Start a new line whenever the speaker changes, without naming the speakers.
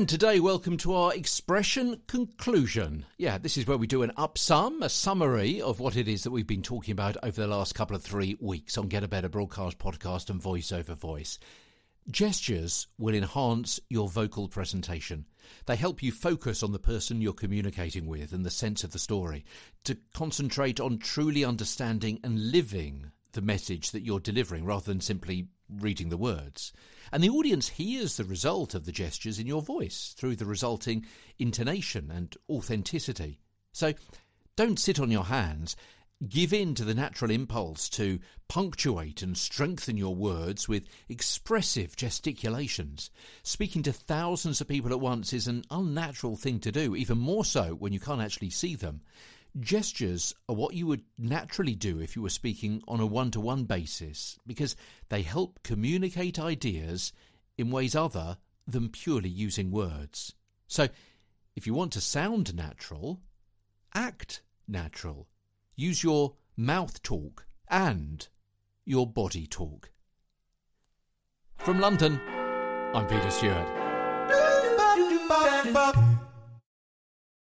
And today, welcome to our expression conclusion. Yeah, this is where we do an upsum, a summary of what it is that we've been talking about over the last couple of three weeks on Get a Better Broadcast Podcast and Voice Over Voice. Gestures will enhance your vocal presentation. They help you focus on the person you're communicating with and the sense of the story, to concentrate on truly understanding and living the message that you're delivering rather than simply reading the words. And the audience hears the result of the gestures in your voice through the resulting intonation and authenticity. So don't sit on your hands. Give in to the natural impulse to punctuate and strengthen your words with expressive gesticulations. Speaking to thousands of people at once is an unnatural thing to do, even more so when you can't actually see them. Gestures are what you would naturally do if you were speaking on a one to one basis because they help communicate ideas in ways other than purely using words. So, if you want to sound natural, act natural. Use your mouth talk and your body talk. From London, I'm Peter Stewart.